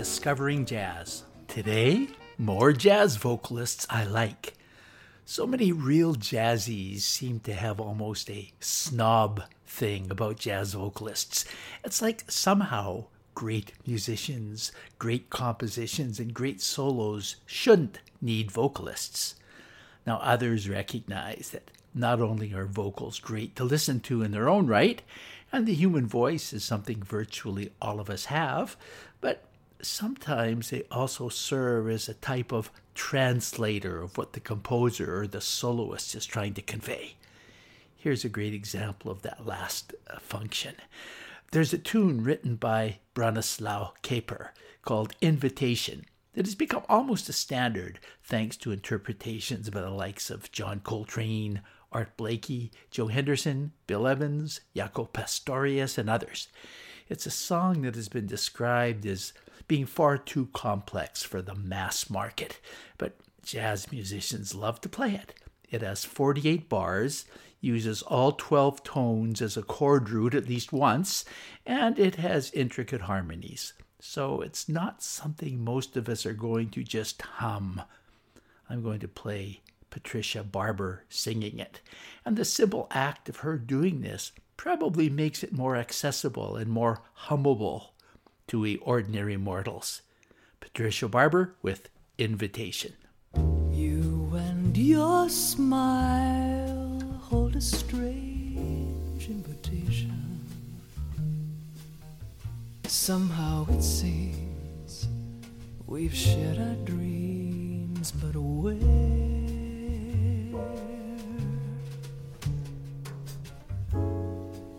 discovering jazz. Today, more jazz vocalists I like. So many real jazzies seem to have almost a snob thing about jazz vocalists. It's like somehow great musicians, great compositions, and great solos shouldn't need vocalists. Now, others recognize that not only are vocals great to listen to in their own right, and the human voice is something virtually all of us have, but sometimes they also serve as a type of translator of what the composer or the soloist is trying to convey. Here's a great example of that last uh, function. There's a tune written by Bronislaw Kaper called Invitation that has become almost a standard thanks to interpretations by the likes of John Coltrane, Art Blakey, Joe Henderson, Bill Evans, Jaco Pastorius, and others. It's a song that has been described as being far too complex for the mass market, but jazz musicians love to play it. It has 48 bars, uses all 12 tones as a chord root at least once, and it has intricate harmonies. So it's not something most of us are going to just hum. I'm going to play Patricia Barber singing it. And the simple act of her doing this probably makes it more accessible and more hummable to we ordinary mortals. Patricia Barber with Invitation. You and your smile hold a strange invitation. Somehow it seems we've shared our dreams, but where?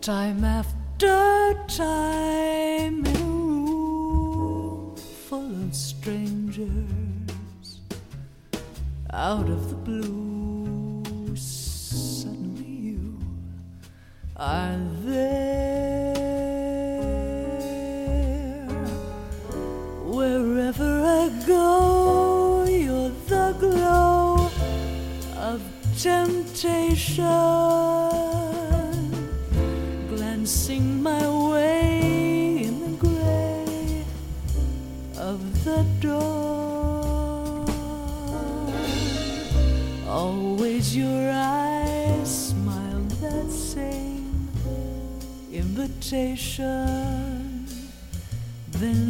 Time after time strangers, out of the blue, suddenly you are there. Wherever I go, you're the glow of temptation, Your eyes smile that same invitation. Then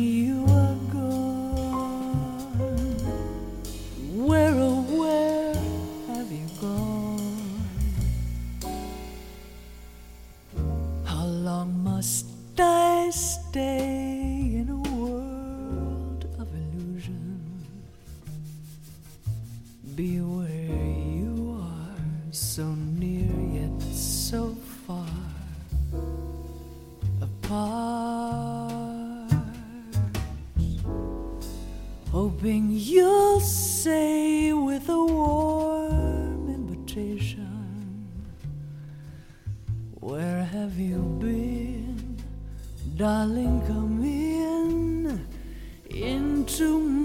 Hoping you'll say with a warm invitation, Where have you been? Darling, come in into my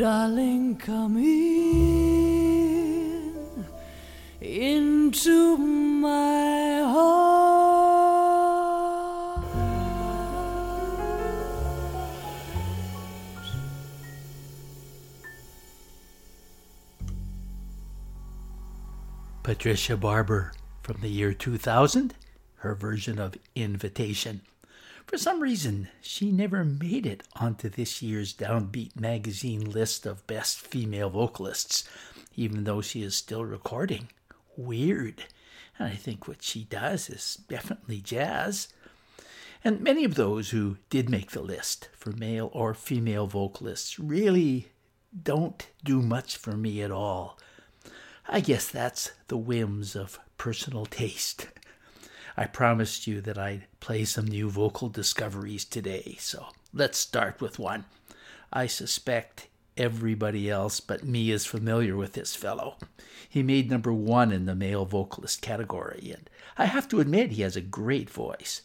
Darling, come in into my heart. Patricia Barber from the year 2000, her version of Invitation. For some reason, she never made it onto this year's Downbeat magazine list of best female vocalists, even though she is still recording. Weird. And I think what she does is definitely jazz. And many of those who did make the list for male or female vocalists really don't do much for me at all. I guess that's the whims of personal taste. I promised you that I'd play some new vocal discoveries today, so let's start with one. I suspect everybody else but me is familiar with this fellow. He made number one in the male vocalist category, and I have to admit he has a great voice.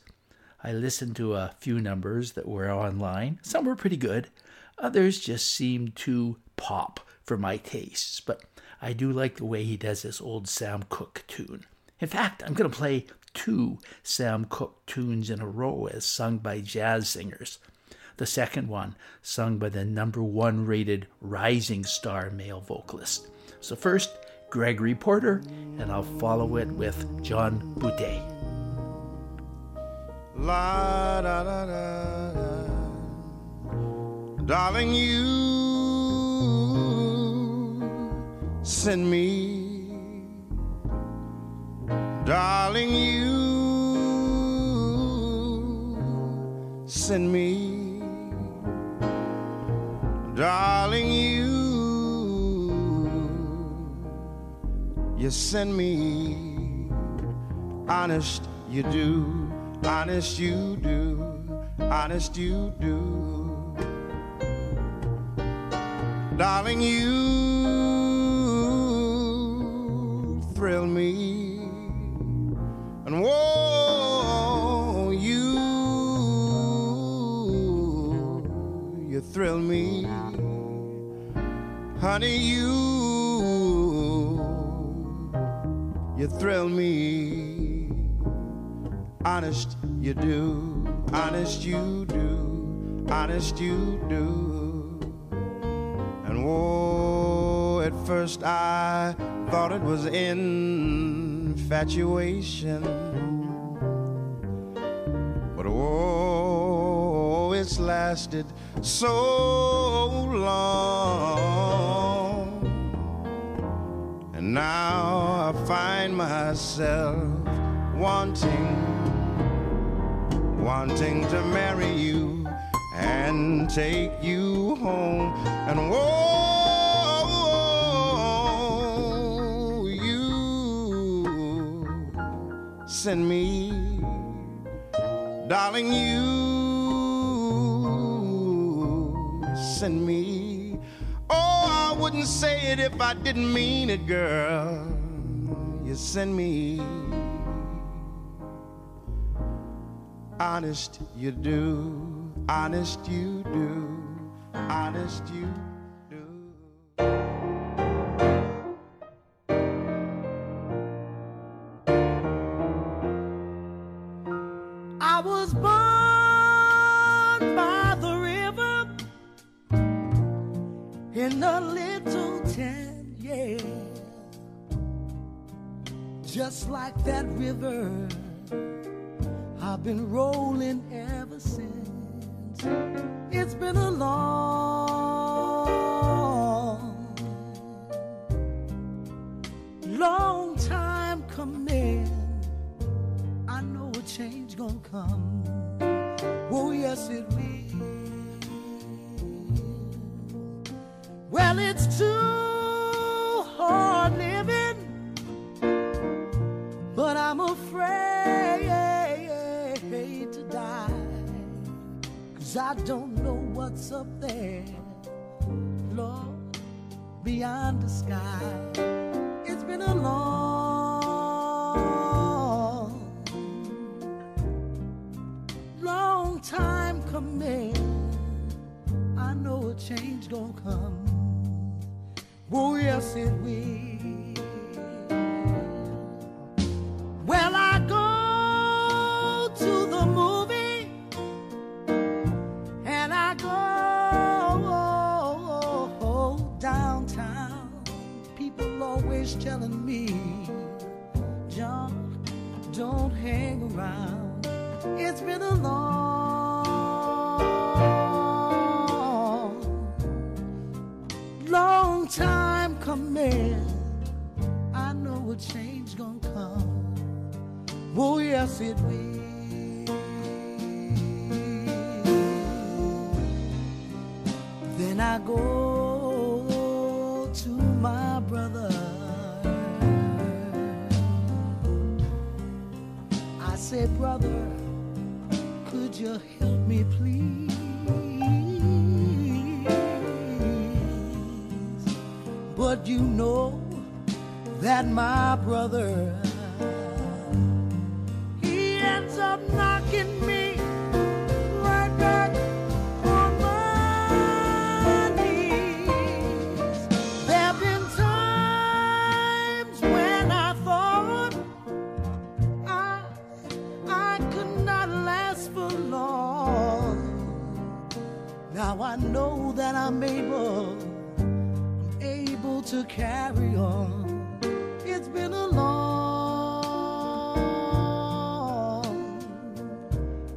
I listened to a few numbers that were online. Some were pretty good, others just seemed too pop for my tastes, but I do like the way he does this old Sam Cooke tune. In fact, I'm going to play two Sam Cooke tunes in a row as sung by jazz singers. The second one, sung by the number one rated rising star male vocalist. So, first, Gregory Porter, and I'll follow it with John Boutté. La da da da da. Darling, you send me. Darling, you send me. Darling, you you send me. Honest, you do. Honest, you do. Honest, you do. Darling, you thrill me. And whoa, you, you thrill me. Honey, you, you thrill me. Honest, you do. Honest, you do. Honest, you do. And whoa, at first I thought it was infatuation. But oh, it's lasted so long. And now I find myself wanting, wanting to marry you and take you home. And whoa, send me, darling, you send me. Oh, I wouldn't say it if I didn't mean it, girl. You send me. Honest, you do. Honest, you do. Honest, you afraid to die. Cause I don't know what's up there, Lord, beyond the sky. It's been a long, long time coming. I know a change gonna come. Oh, yes, it will. Know that I'm able, I'm able to carry on. It's been a long,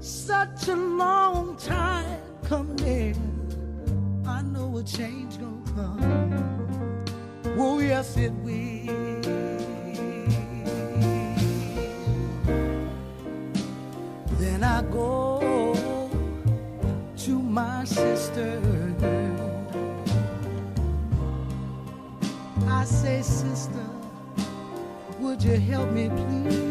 such a long time coming. I know a change gonna come. Oh yes, it will. Then I go to my sister. I say, sister, would you help me, please?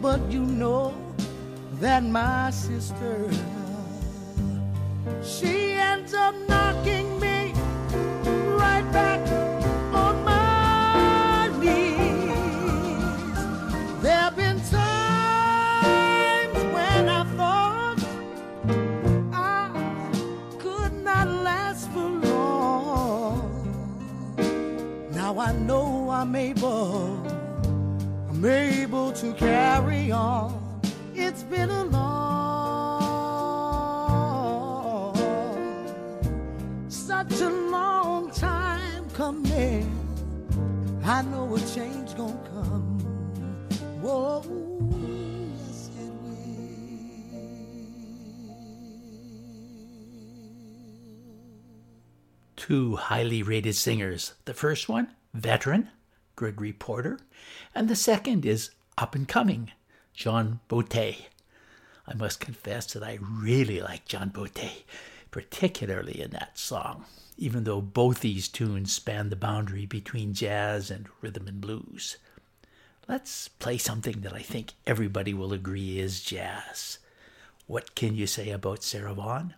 But you know that my sister, she ends up knocking me right back know I'm able, I'm able to carry on. It's been a long, such a long time coming. I know a change gonna come. Whoa, Two highly rated singers. The first one, veteran, Gregory Porter, and the second is up and coming, John Boutté. I must confess that I really like John Boutté, particularly in that song, even though both these tunes span the boundary between jazz and rhythm and blues. Let's play something that I think everybody will agree is jazz. What can you say about Sarah Vaughan?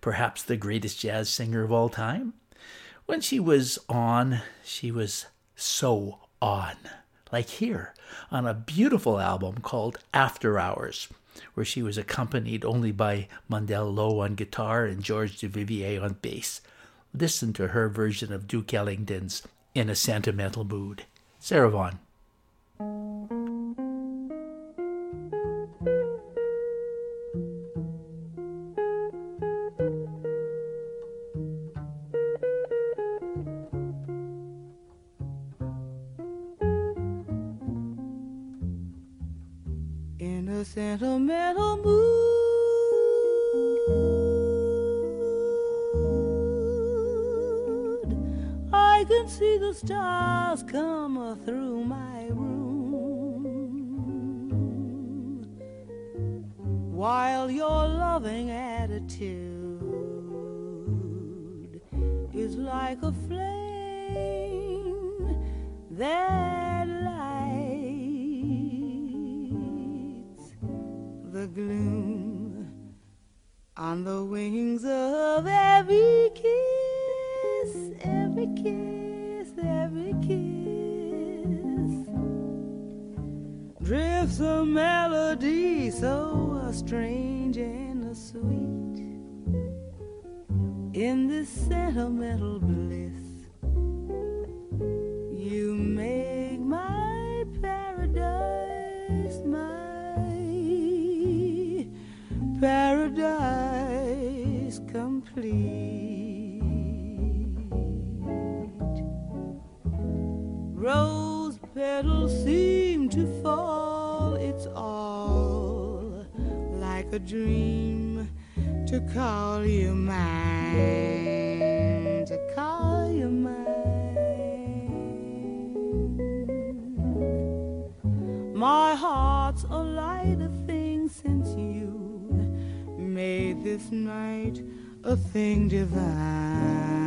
Perhaps the greatest jazz singer of all time? When she was on, she was so on. Like here on a beautiful album called After Hours, where she was accompanied only by Mundell Lowe on guitar and George Duvivier on bass. Listen to her version of Duke Ellington's In a Sentimental Mood. Sarah Vaughan. Paradise complete. Rose petals seem to fall, it's all like a dream to call you mine, this night a thing divine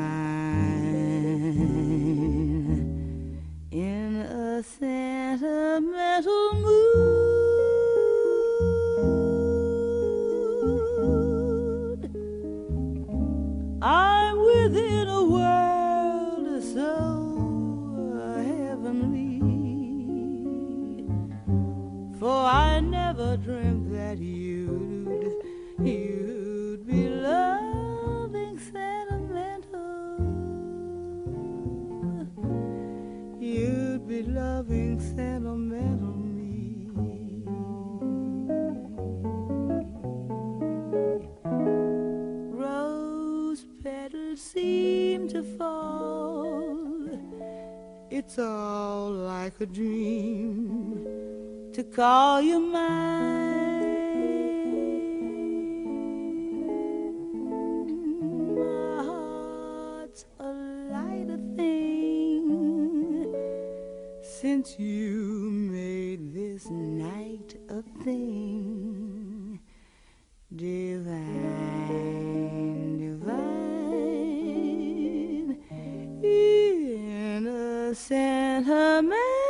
a dream to call you mine. My heart's a lighter thing since you made this night a thing divine, divine, in a sentimental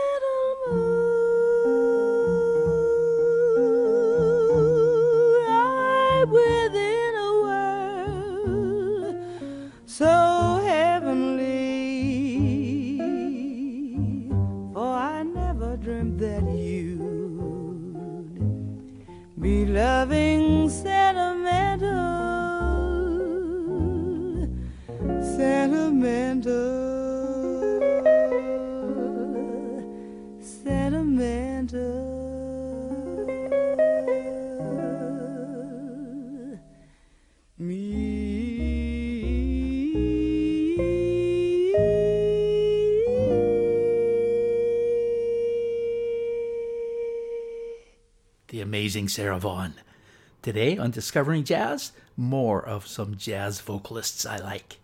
amazing Sarah Vaughan. Today on Discovering Jazz, more of some jazz vocalists I like.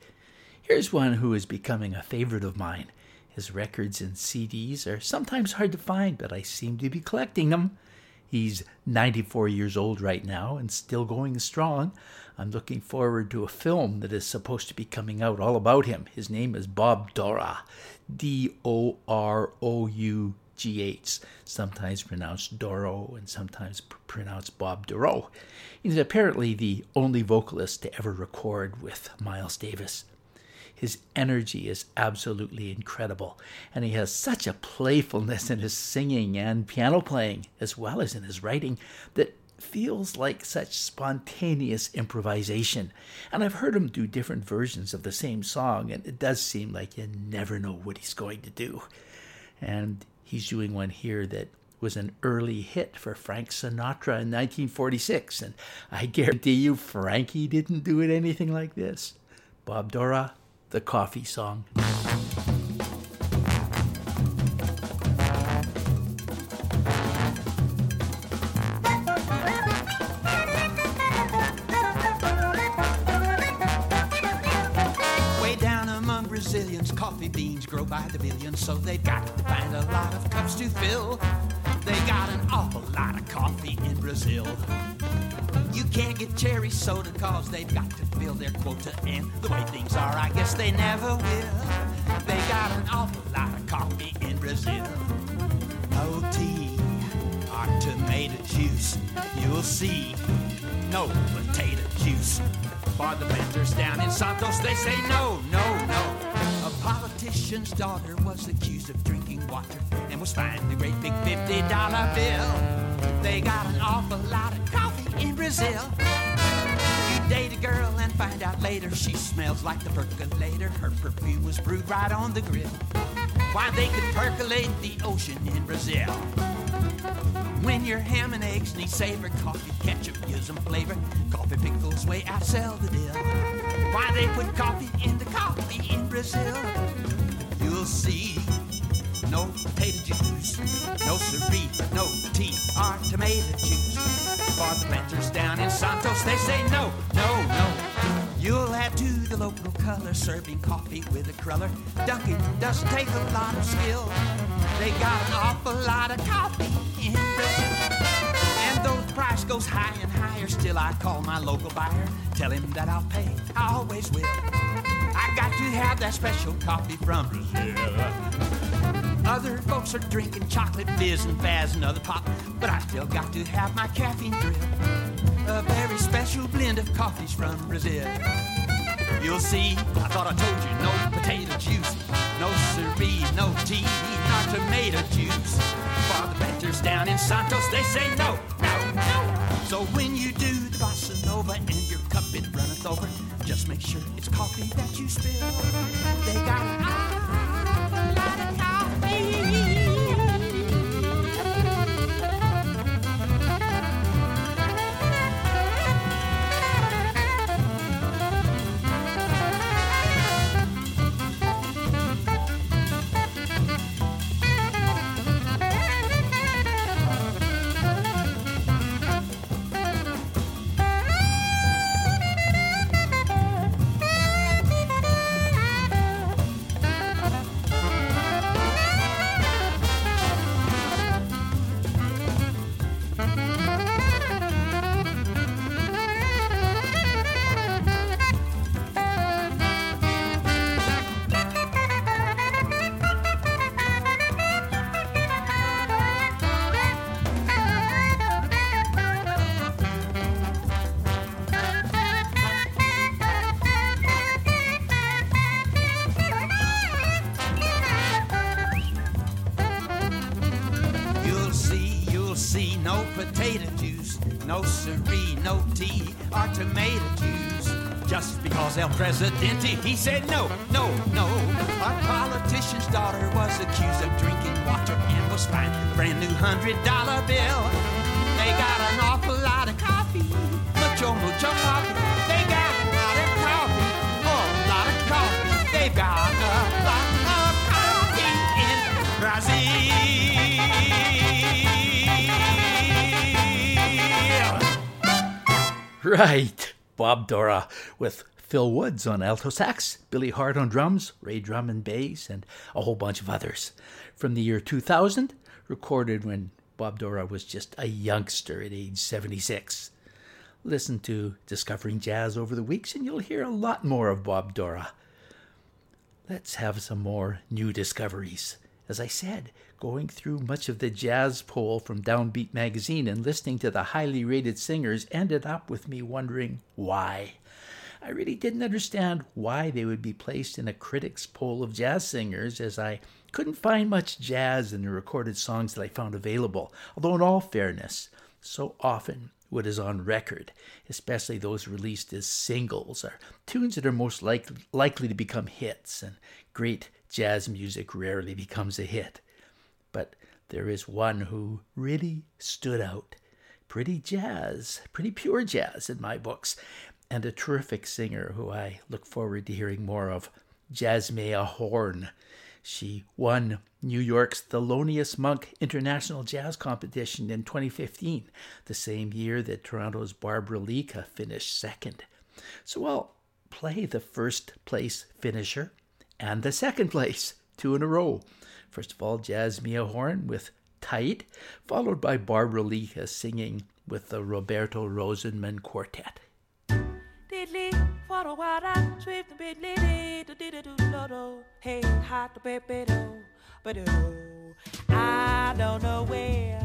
Here's one who is becoming a favorite of mine. His records and CDs are sometimes hard to find, but I seem to be collecting them. He's 94 years old right now and still going strong. I'm looking forward to a film that is supposed to be coming out all about him. His name is Bob Dorough. D O R O U G H, sometimes pronounced Doro and sometimes pr- pronounced Bob Dorough. He's apparently the only vocalist to ever record with Miles Davis. His energy is absolutely incredible, and he has such a playfulness in his singing and piano playing, as well as in his writing, that feels like such spontaneous improvisation. And I've heard him do different versions of the same song, and it does seem like you never know what he's going to do. And he's doing one here that was an early hit for Frank Sinatra in 1946, and I guarantee you Frankie didn't do it anything like this. Bob Dorough, the coffee song. Way down among Brazilians, coffee beans grow by the billions, so they've got fill. They got an awful lot of coffee in Brazil. You can't get cherry soda cause they've got to fill their quota, and the way things are, I guess they never will. They got an awful lot of coffee in Brazil. No tea or tomato juice. You you'll see no potato juice. For the planters down in Santos, they say no, no, politician's daughter was accused of drinking water and was fined a great big $50 bill. They got an awful lot of coffee in Brazil. You date a girl and find out later she smells like the percolator. Her perfume was brewed right on the grill. Why they could percolate the ocean in Brazil. When your ham and eggs need savor, coffee ketchup gives them flavor. Coffee pickles way outsell the deal. Why they put coffee in the coffee in Brazil? You'll see no potato juice, no siree, no tea or tomato juice. For the planters down in Santos, they say no, no, no. You'll have to the local color serving coffee with a cruller. Dunkin' doesn't take a lot of skill. They got an awful lot of coffee in Brazil. And though the price goes high and higher, still I call my local buyer, tell him that I'll pay, I always will. To have that special coffee from Brazil. Other folks are drinking chocolate fizz and faz and other pop, but I still got to have my caffeine drip. A very special blend of coffees from Brazil. You'll see, I thought I told you, no potato juice, no siree, no tea, not tomato juice. For the planters down in Santos, they say no, no, no. So when you do the bossa nova and your cup it runneth over, just make sure it's coffee that you spill. They got fined a brand new hundred dollar bill. They got an awful lot of coffee, mucho, mucho coffee. They got a lot of coffee, a lot of coffee. They got a lot of coffee in Brazil. Right, Bob Dorough with Phil Woods on alto sax, Billy Hart on drums, Ray Drummond bass, and a whole bunch of others. From the year 2000, recorded when Bob Dorough was just a youngster at age 76. Listen to Discovering Jazz over the weeks and you'll hear a lot more of Bob Dorough. Let's have some more new discoveries. As I said, going through much of the jazz poll from Downbeat magazine and listening to the highly rated singers ended up with me wondering why. I really didn't understand why they would be placed in a critics poll of jazz singers, as I couldn't find much jazz in the recorded songs that I found available. Although, in all fairness, so often what is on record, especially those released as singles, are tunes that are most like, likely to become hits, and great jazz music rarely becomes a hit. But there is one who really stood out. Pretty jazz, pretty pure jazz in my books, and a terrific singer who I look forward to hearing more of, Jazzmeia Horn. She won New York's Thelonious Monk International Jazz Competition in 2015, the same year that Toronto's Barbra Lica finished second. So I'll play the first place finisher and the second place, two in a row. First of all, Jazzmeia Horn with Tight, followed by Barbra Lica singing with the Roberto Rosenman Quartet. diddly, what a wild and swift and bit lady, do did do do do, hey, hot to baby do, but do. I don't know where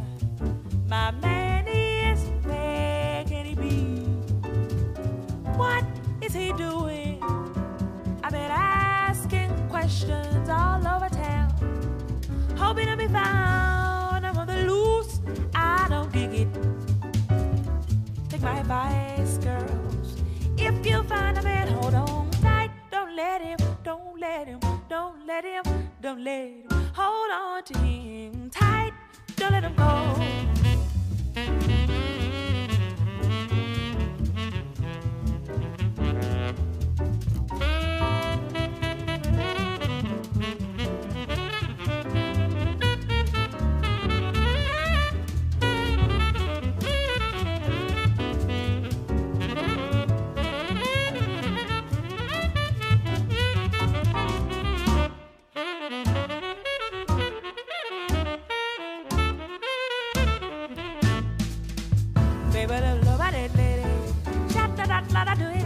my man is, where can he be? What is he doing? I've been asking questions all over town, hoping to be found. I'm on the loose, I don't dig it. Take my advice, girl. If you find him, hold on tight. Don't let him, don't let him, don't let him, don't let him hold on to him. that I do it.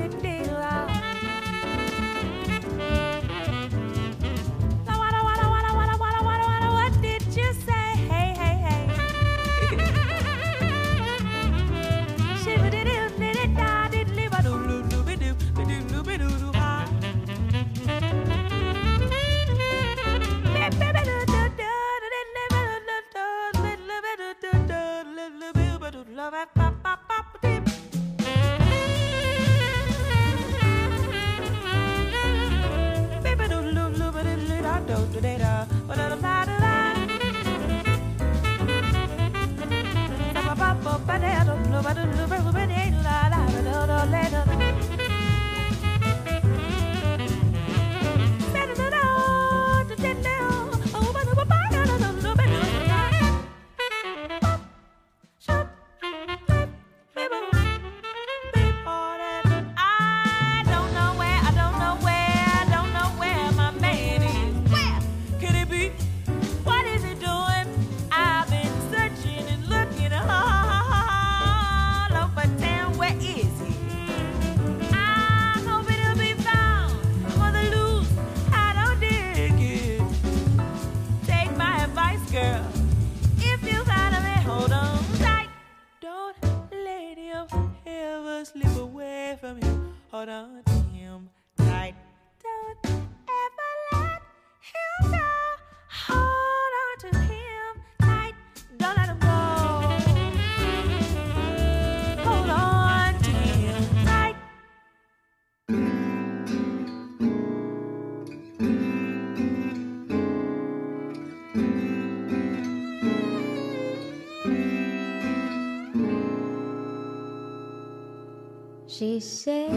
She said,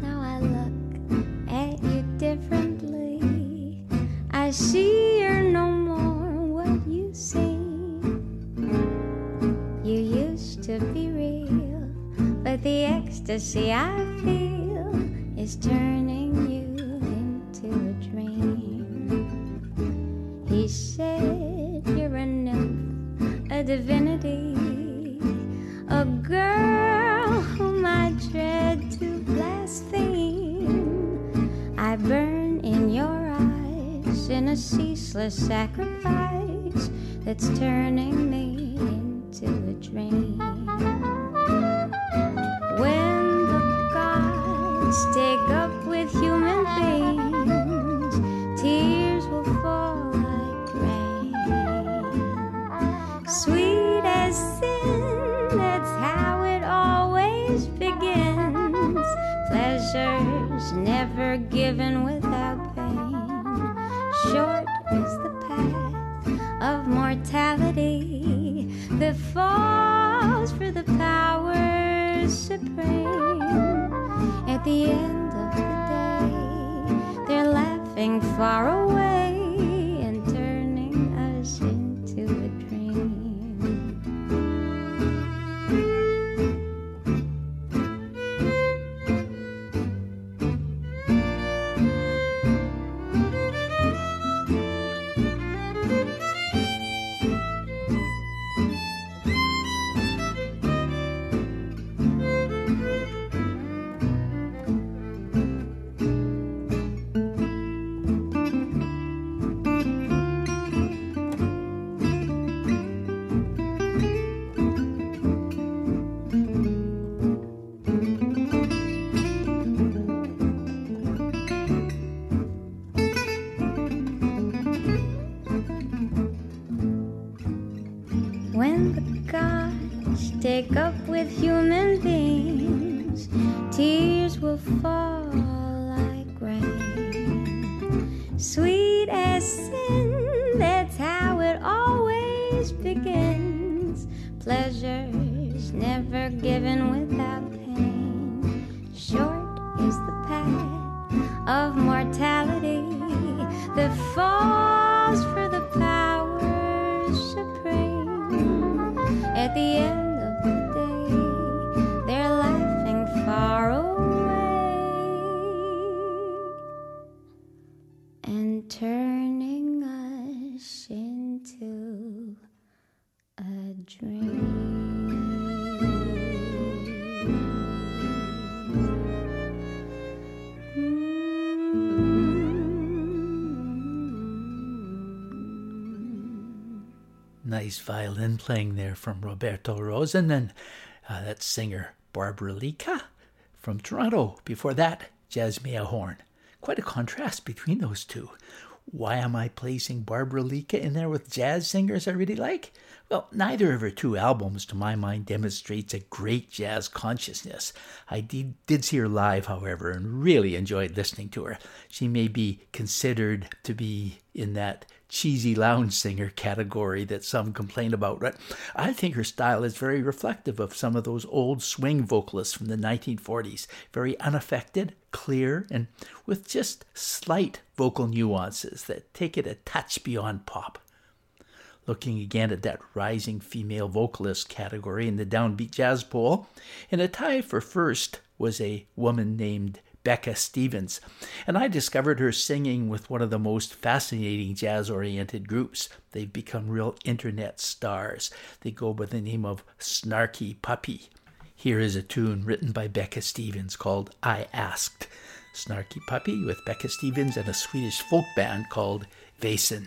Now I look at you differently. I see you're no more what you seem. You used to be real, but the ecstasy I feel. a ceaseless sacrifice that's turning me into a dream. far away. Sin, that's how it always begins. Pleasures never given without Violin playing there from Roberto Rose, and uh, that singer Barbra Lica from Toronto. Before that, Jazzmeia Horn. Quite a contrast between those two. Why am I placing Barbra Lica in there with jazz singers I really like? Well, neither of her two albums, to my mind, demonstrates a great jazz consciousness. I did, did see her live, however, and really enjoyed listening to her. She may be considered to be in that cheesy lounge singer category that some complain about, but I think her style is very reflective of some of those old swing vocalists from the 1940s. Very unaffected, clear, and with just slight vocal nuances that take it a touch beyond pop. Looking again at that rising female vocalist category in the downbeat jazz poll, in a tie for first was a woman named Becca Stevens, and I discovered her singing with one of the most fascinating jazz oriented groups. They've become real internet stars. They go by the name of Snarky Puppy. Here is a tune written by Becca Stevens called I Asked. Snarky Puppy with Becca Stevens and a Swedish folk band called Väsen.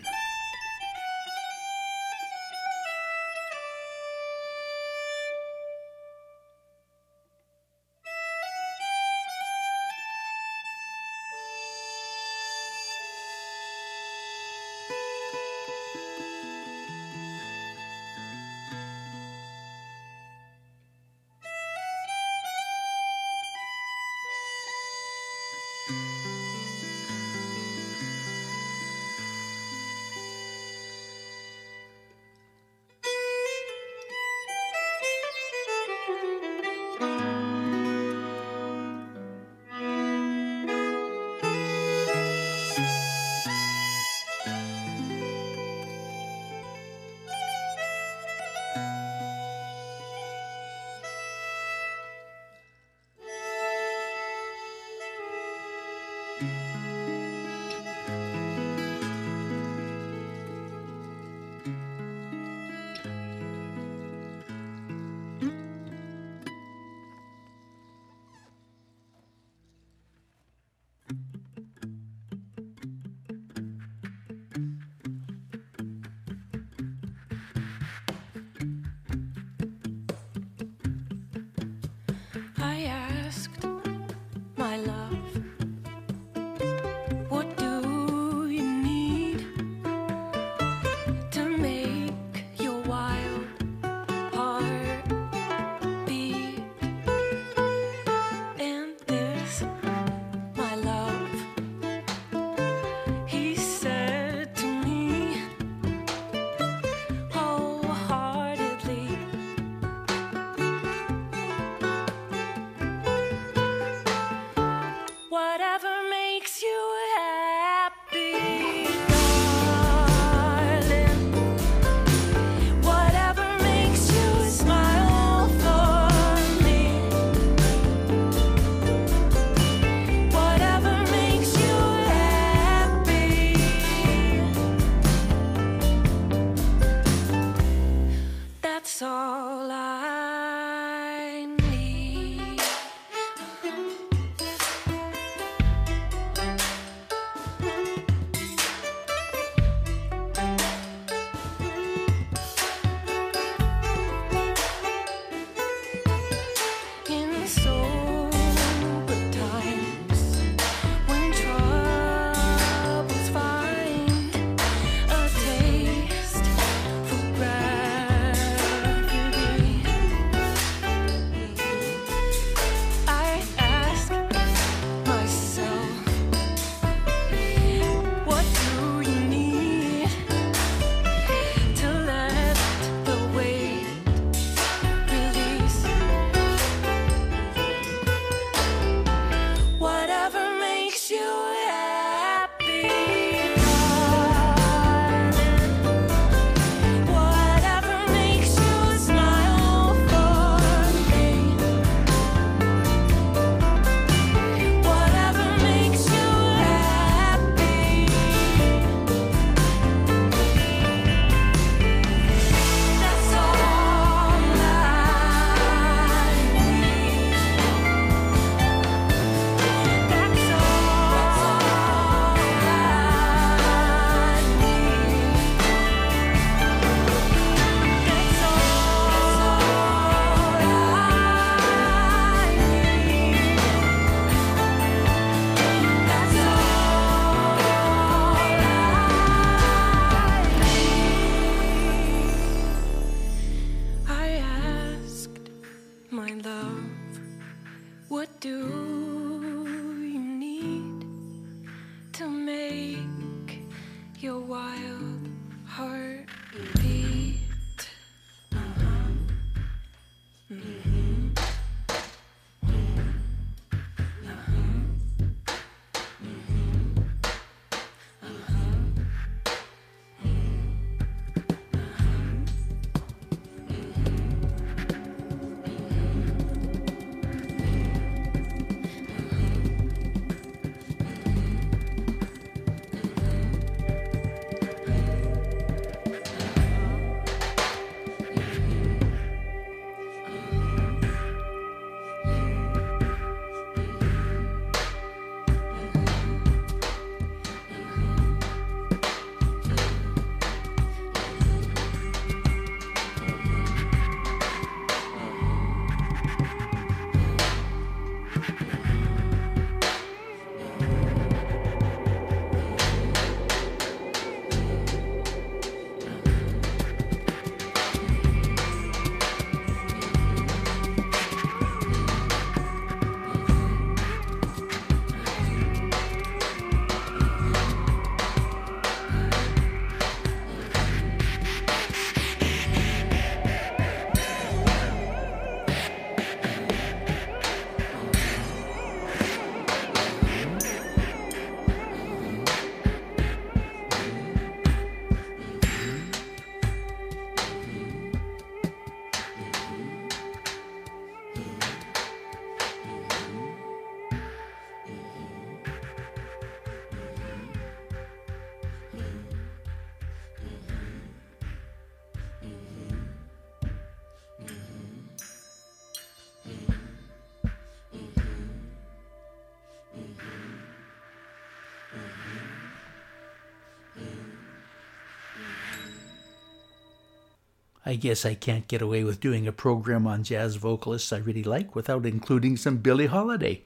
I guess I can't get away with doing a program on jazz vocalists I really like without including some Billie Holiday.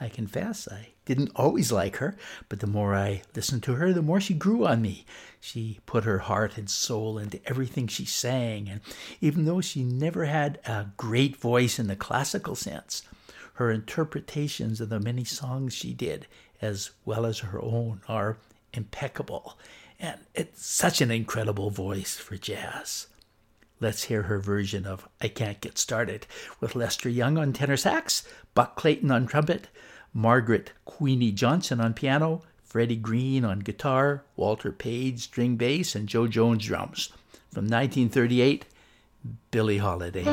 I confess I didn't always like her, but the more I listened to her, the more she grew on me. She put her heart and soul into everything she sang, and even though she never had a great voice in the classical sense, her interpretations of the many songs she did, as well as her own, are impeccable. And it's such an incredible voice for jazz. Let's hear her version of I Can't Get Started with Lester Young on tenor sax, Buck Clayton on trumpet, Margaret Queenie Johnson on piano, Freddie Green on guitar, Walter Page string bass, and Jo Jones drums. From 1938, Billie Holiday.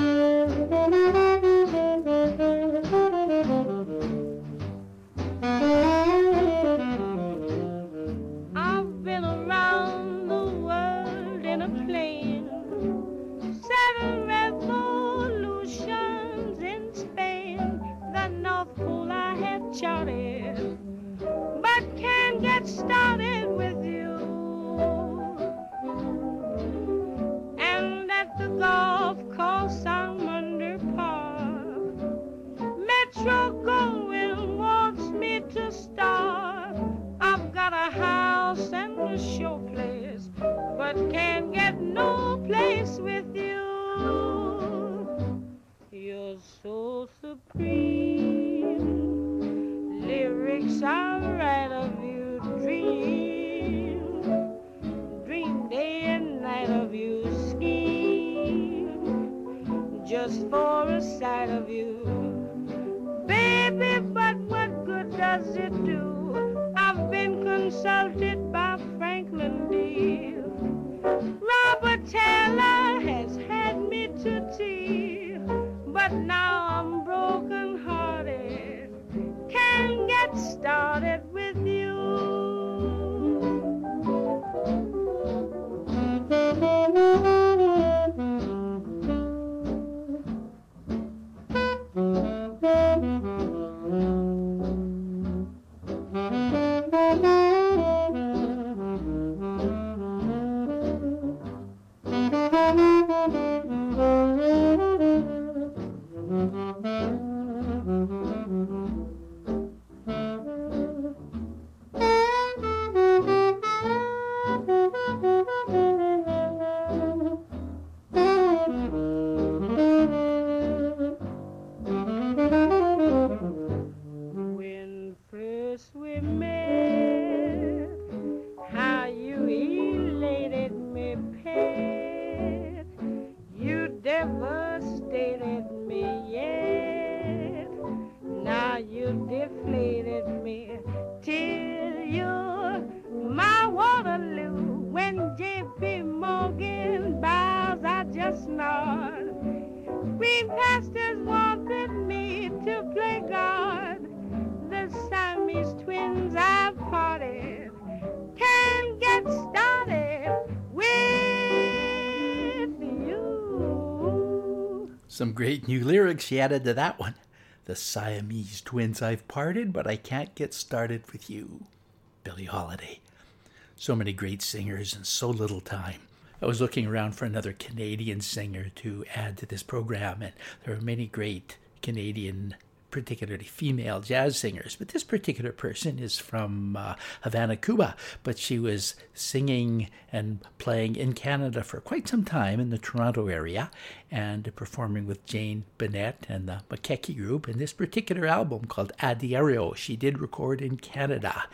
Some great new lyrics she added to that one. The Siamese twins I've parted, but I can't get started with you. Billie Holiday. So many great singers and so little time. I was looking around for another Canadian singer to add to this program, and there are many great Canadian, particularly female jazz singers. But this particular person is from uh, Havana, Cuba, but she was singing and playing in Canada for quite some time in the Toronto area and performing with Jane Bunnett and the Maqueque group. And this particular album called A Diario, she did record in Canada.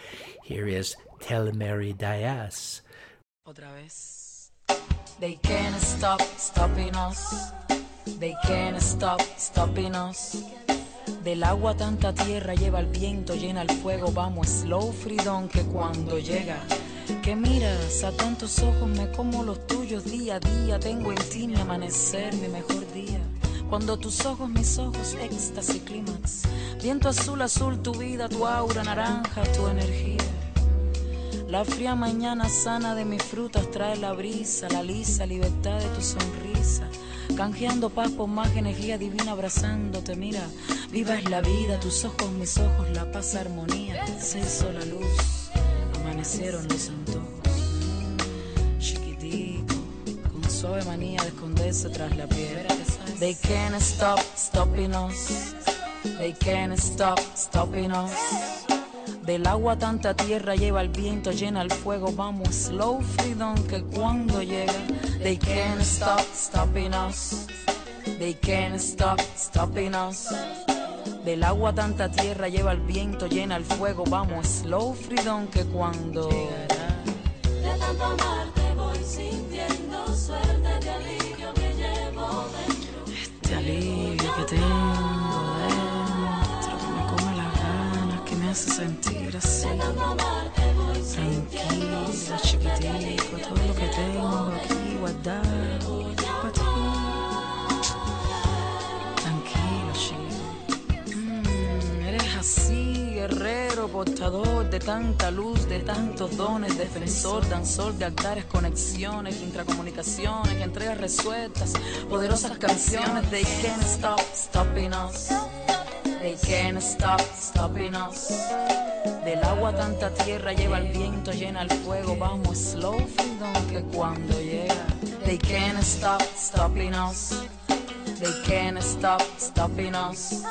Here is Telmary Díaz. Otra vez. They can't stop stopping us. They can't stop stopping us. Del agua tanta tierra lleva el viento, llena el fuego, vamos, slow freedom que cuando llega. Que miras a tantos ojos, me como los tuyos día a día. Tengo en ti mi amanecer, mi mejor día. Cuando tus ojos, mis ojos, éxtasis, clímax. Viento azul, azul, tu vida, tu aura, naranja, tu energía. La fría mañana sana de mis frutas trae la brisa, la lisa libertad de tu sonrisa. Canjeando paz por más energía divina abrazándote, mira, viva es la vida, tus ojos, mis ojos, la paz, armonía, ceso la luz, amanecieron los antojos. Chiquitico, con suave manía de esconderse tras la piedra. They can't stop stopping us. They can't stop stopping us. Del agua tanta tierra lleva el viento, llena el fuego, vamos, slow freedom que cuando llega, they can't stop stopping us, they can't stop stopping us. Del agua tanta tierra lleva el viento, llena el fuego, vamos, slow freedom que cuando De tanto amarte voy sintiendo suerte de alivio que llevo dentro. este alivio que tengo dentro, que me come las ganas, que me hace sentir así. Amarte voy sintiendo Tranquila, chiquitico, todo portador de tanta luz, de tantos dones, defensor, danzor de altares, conexiones, intracomunicaciones, entregas resueltas, poderosas canciones. They can't stop stopping us. They can't stop stopping us. Del agua tanta tierra lleva el viento, llena el fuego, vamos slow freedom que cuando llega. They can't stop stopping us. They can't stop stopping us.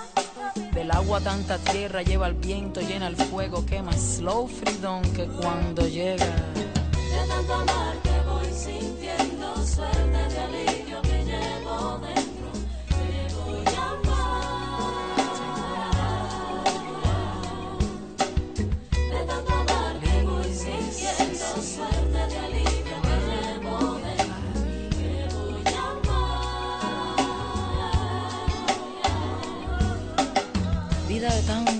Del agua tanta tierra lleva el viento, llena el fuego, quema slow freedom que cuando llega.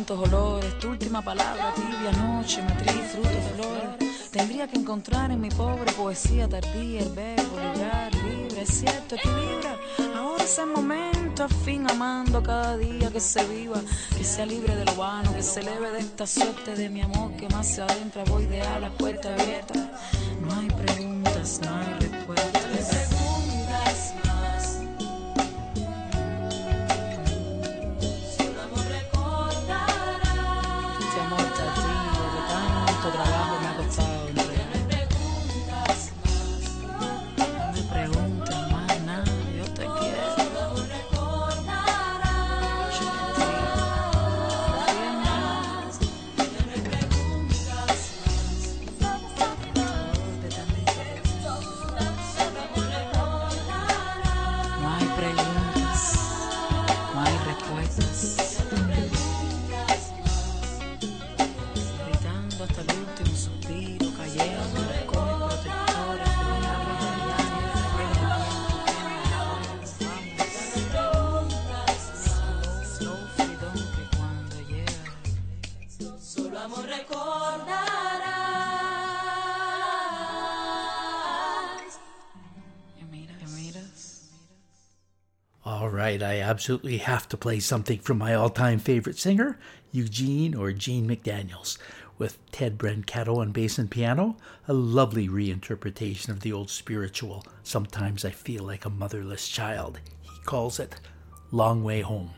Tantos olores, tu última palabra, tibia noche, matriz, frutos, flores. Tendría que encontrar en mi pobre poesía tardía el verbo librar, libre, es cierto, equilibra. Ahora es el momento, a fin amando cada día que se viva, que sea libre de lo vano, que se eleve de esta suerte de mi amor que más se adentra, voy de a la puerta abierta. No hay preguntas, no hay respuestas. Absolutely have to play something from my all time favorite singer, Eugene or Gene McDaniels, with Ted Brancato on bass and piano, a lovely reinterpretation of the old spiritual, Sometimes I Feel Like a Motherless Child. He calls it Long Way Home.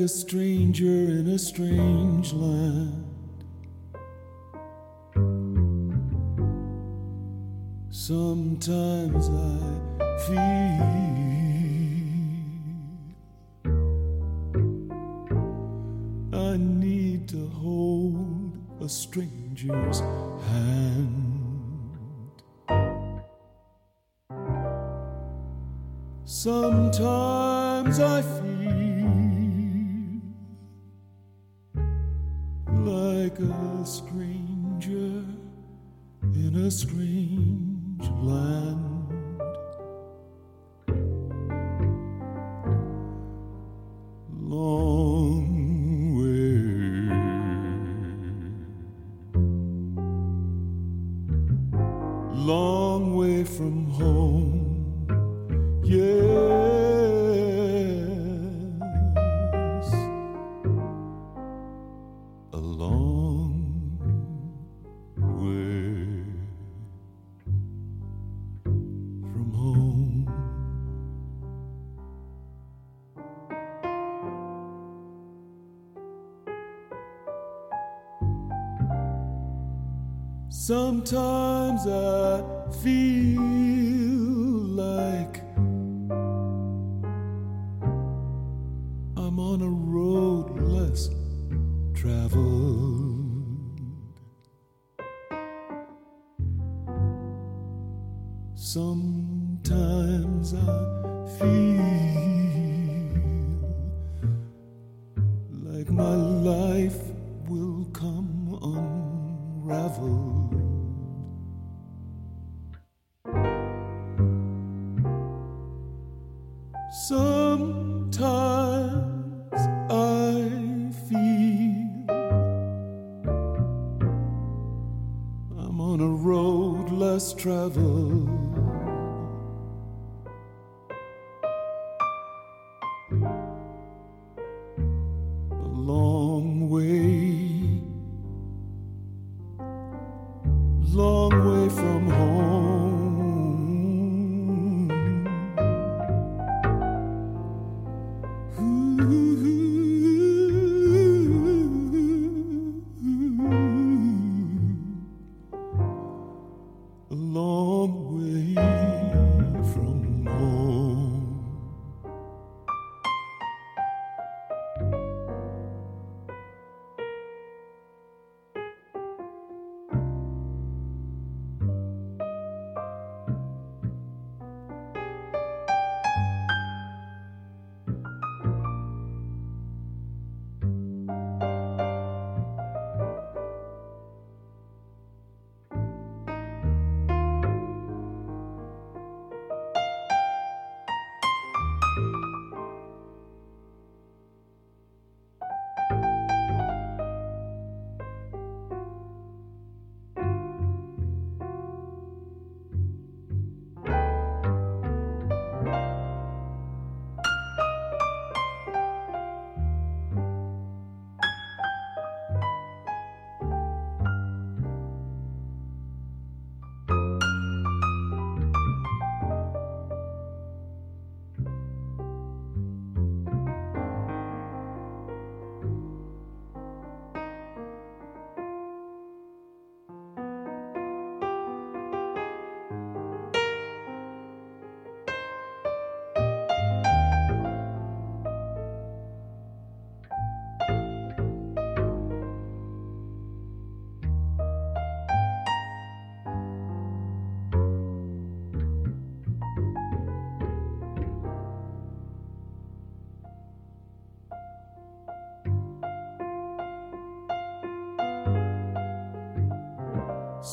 Like a stranger in a strange land. Sometimes I feel a long way from home. Sometimes I feel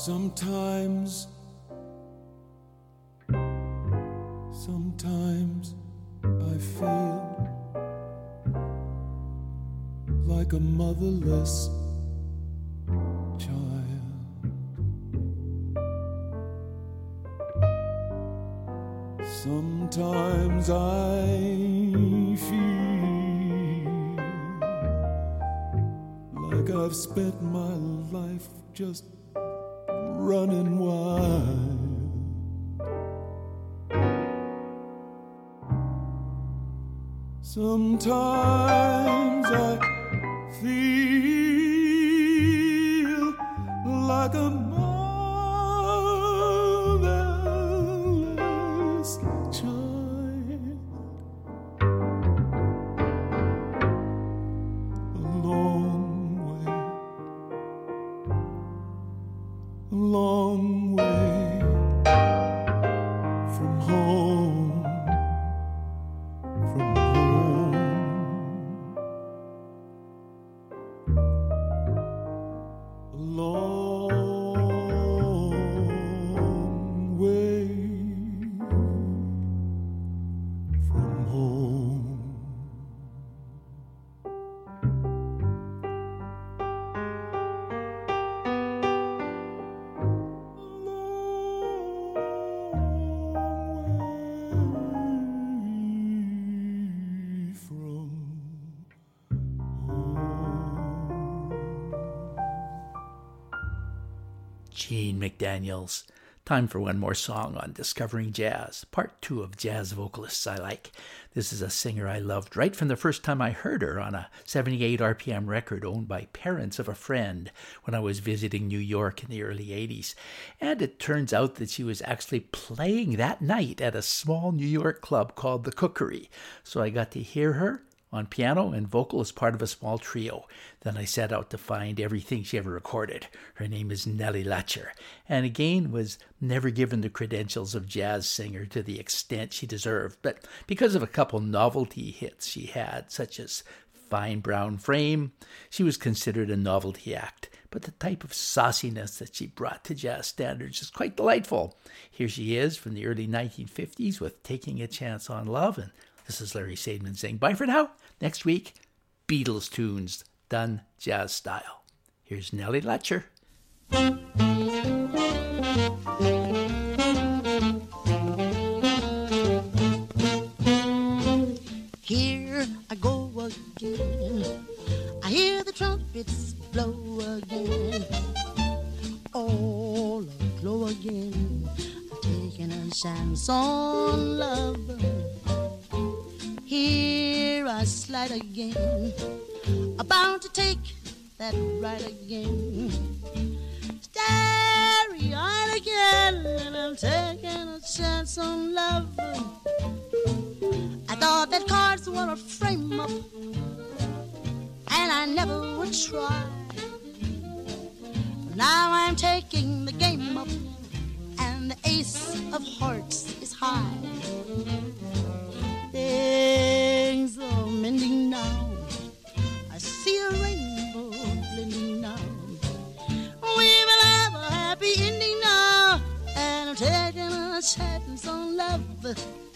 Sometimes, sometimes I feel like a motherless child. Sometimes I feel like I've spent my life just running wild. Sometimes I feel like a McDaniels. Time for one more song on Discovering Jazz, part two of Jazz Vocalists I Like. This is a singer I loved right from the first time I heard her on a 78 RPM record owned by parents of a friend when I was visiting New York in the early 80s. And it turns out that she was actually playing that night at a small New York club called The Cookery. So I got to hear her on piano and vocal as part of a small trio. Then I set out to find everything she ever recorded. Her name is Nellie Lutcher, and again was never given the credentials of jazz singer to the extent she deserved, but because of a couple novelty hits she had, such as Fine Brown Frame, she was considered a novelty act. But the type of sauciness that she brought to jazz standards is quite delightful. Here she is from the early 1950s with Taking a Chance on Love, and this is Larry Sadman saying bye for now. Next week, Beatles tunes done jazz style. Here's Nellie Lutcher. Here I go again. I hear the trumpets blow again. All aglow again. I'm taking a chance on love. Here I slide again. About to take that ride again. Starry eyed again. And I'm taking a chance on love. I thought that cards were a frame up, and I never would try. Now I'm taking the game up, and the ace of hearts is high. Things are mending now. I see a rainbow blending now. We will have a happy ending now, and I'm taking a chance on love.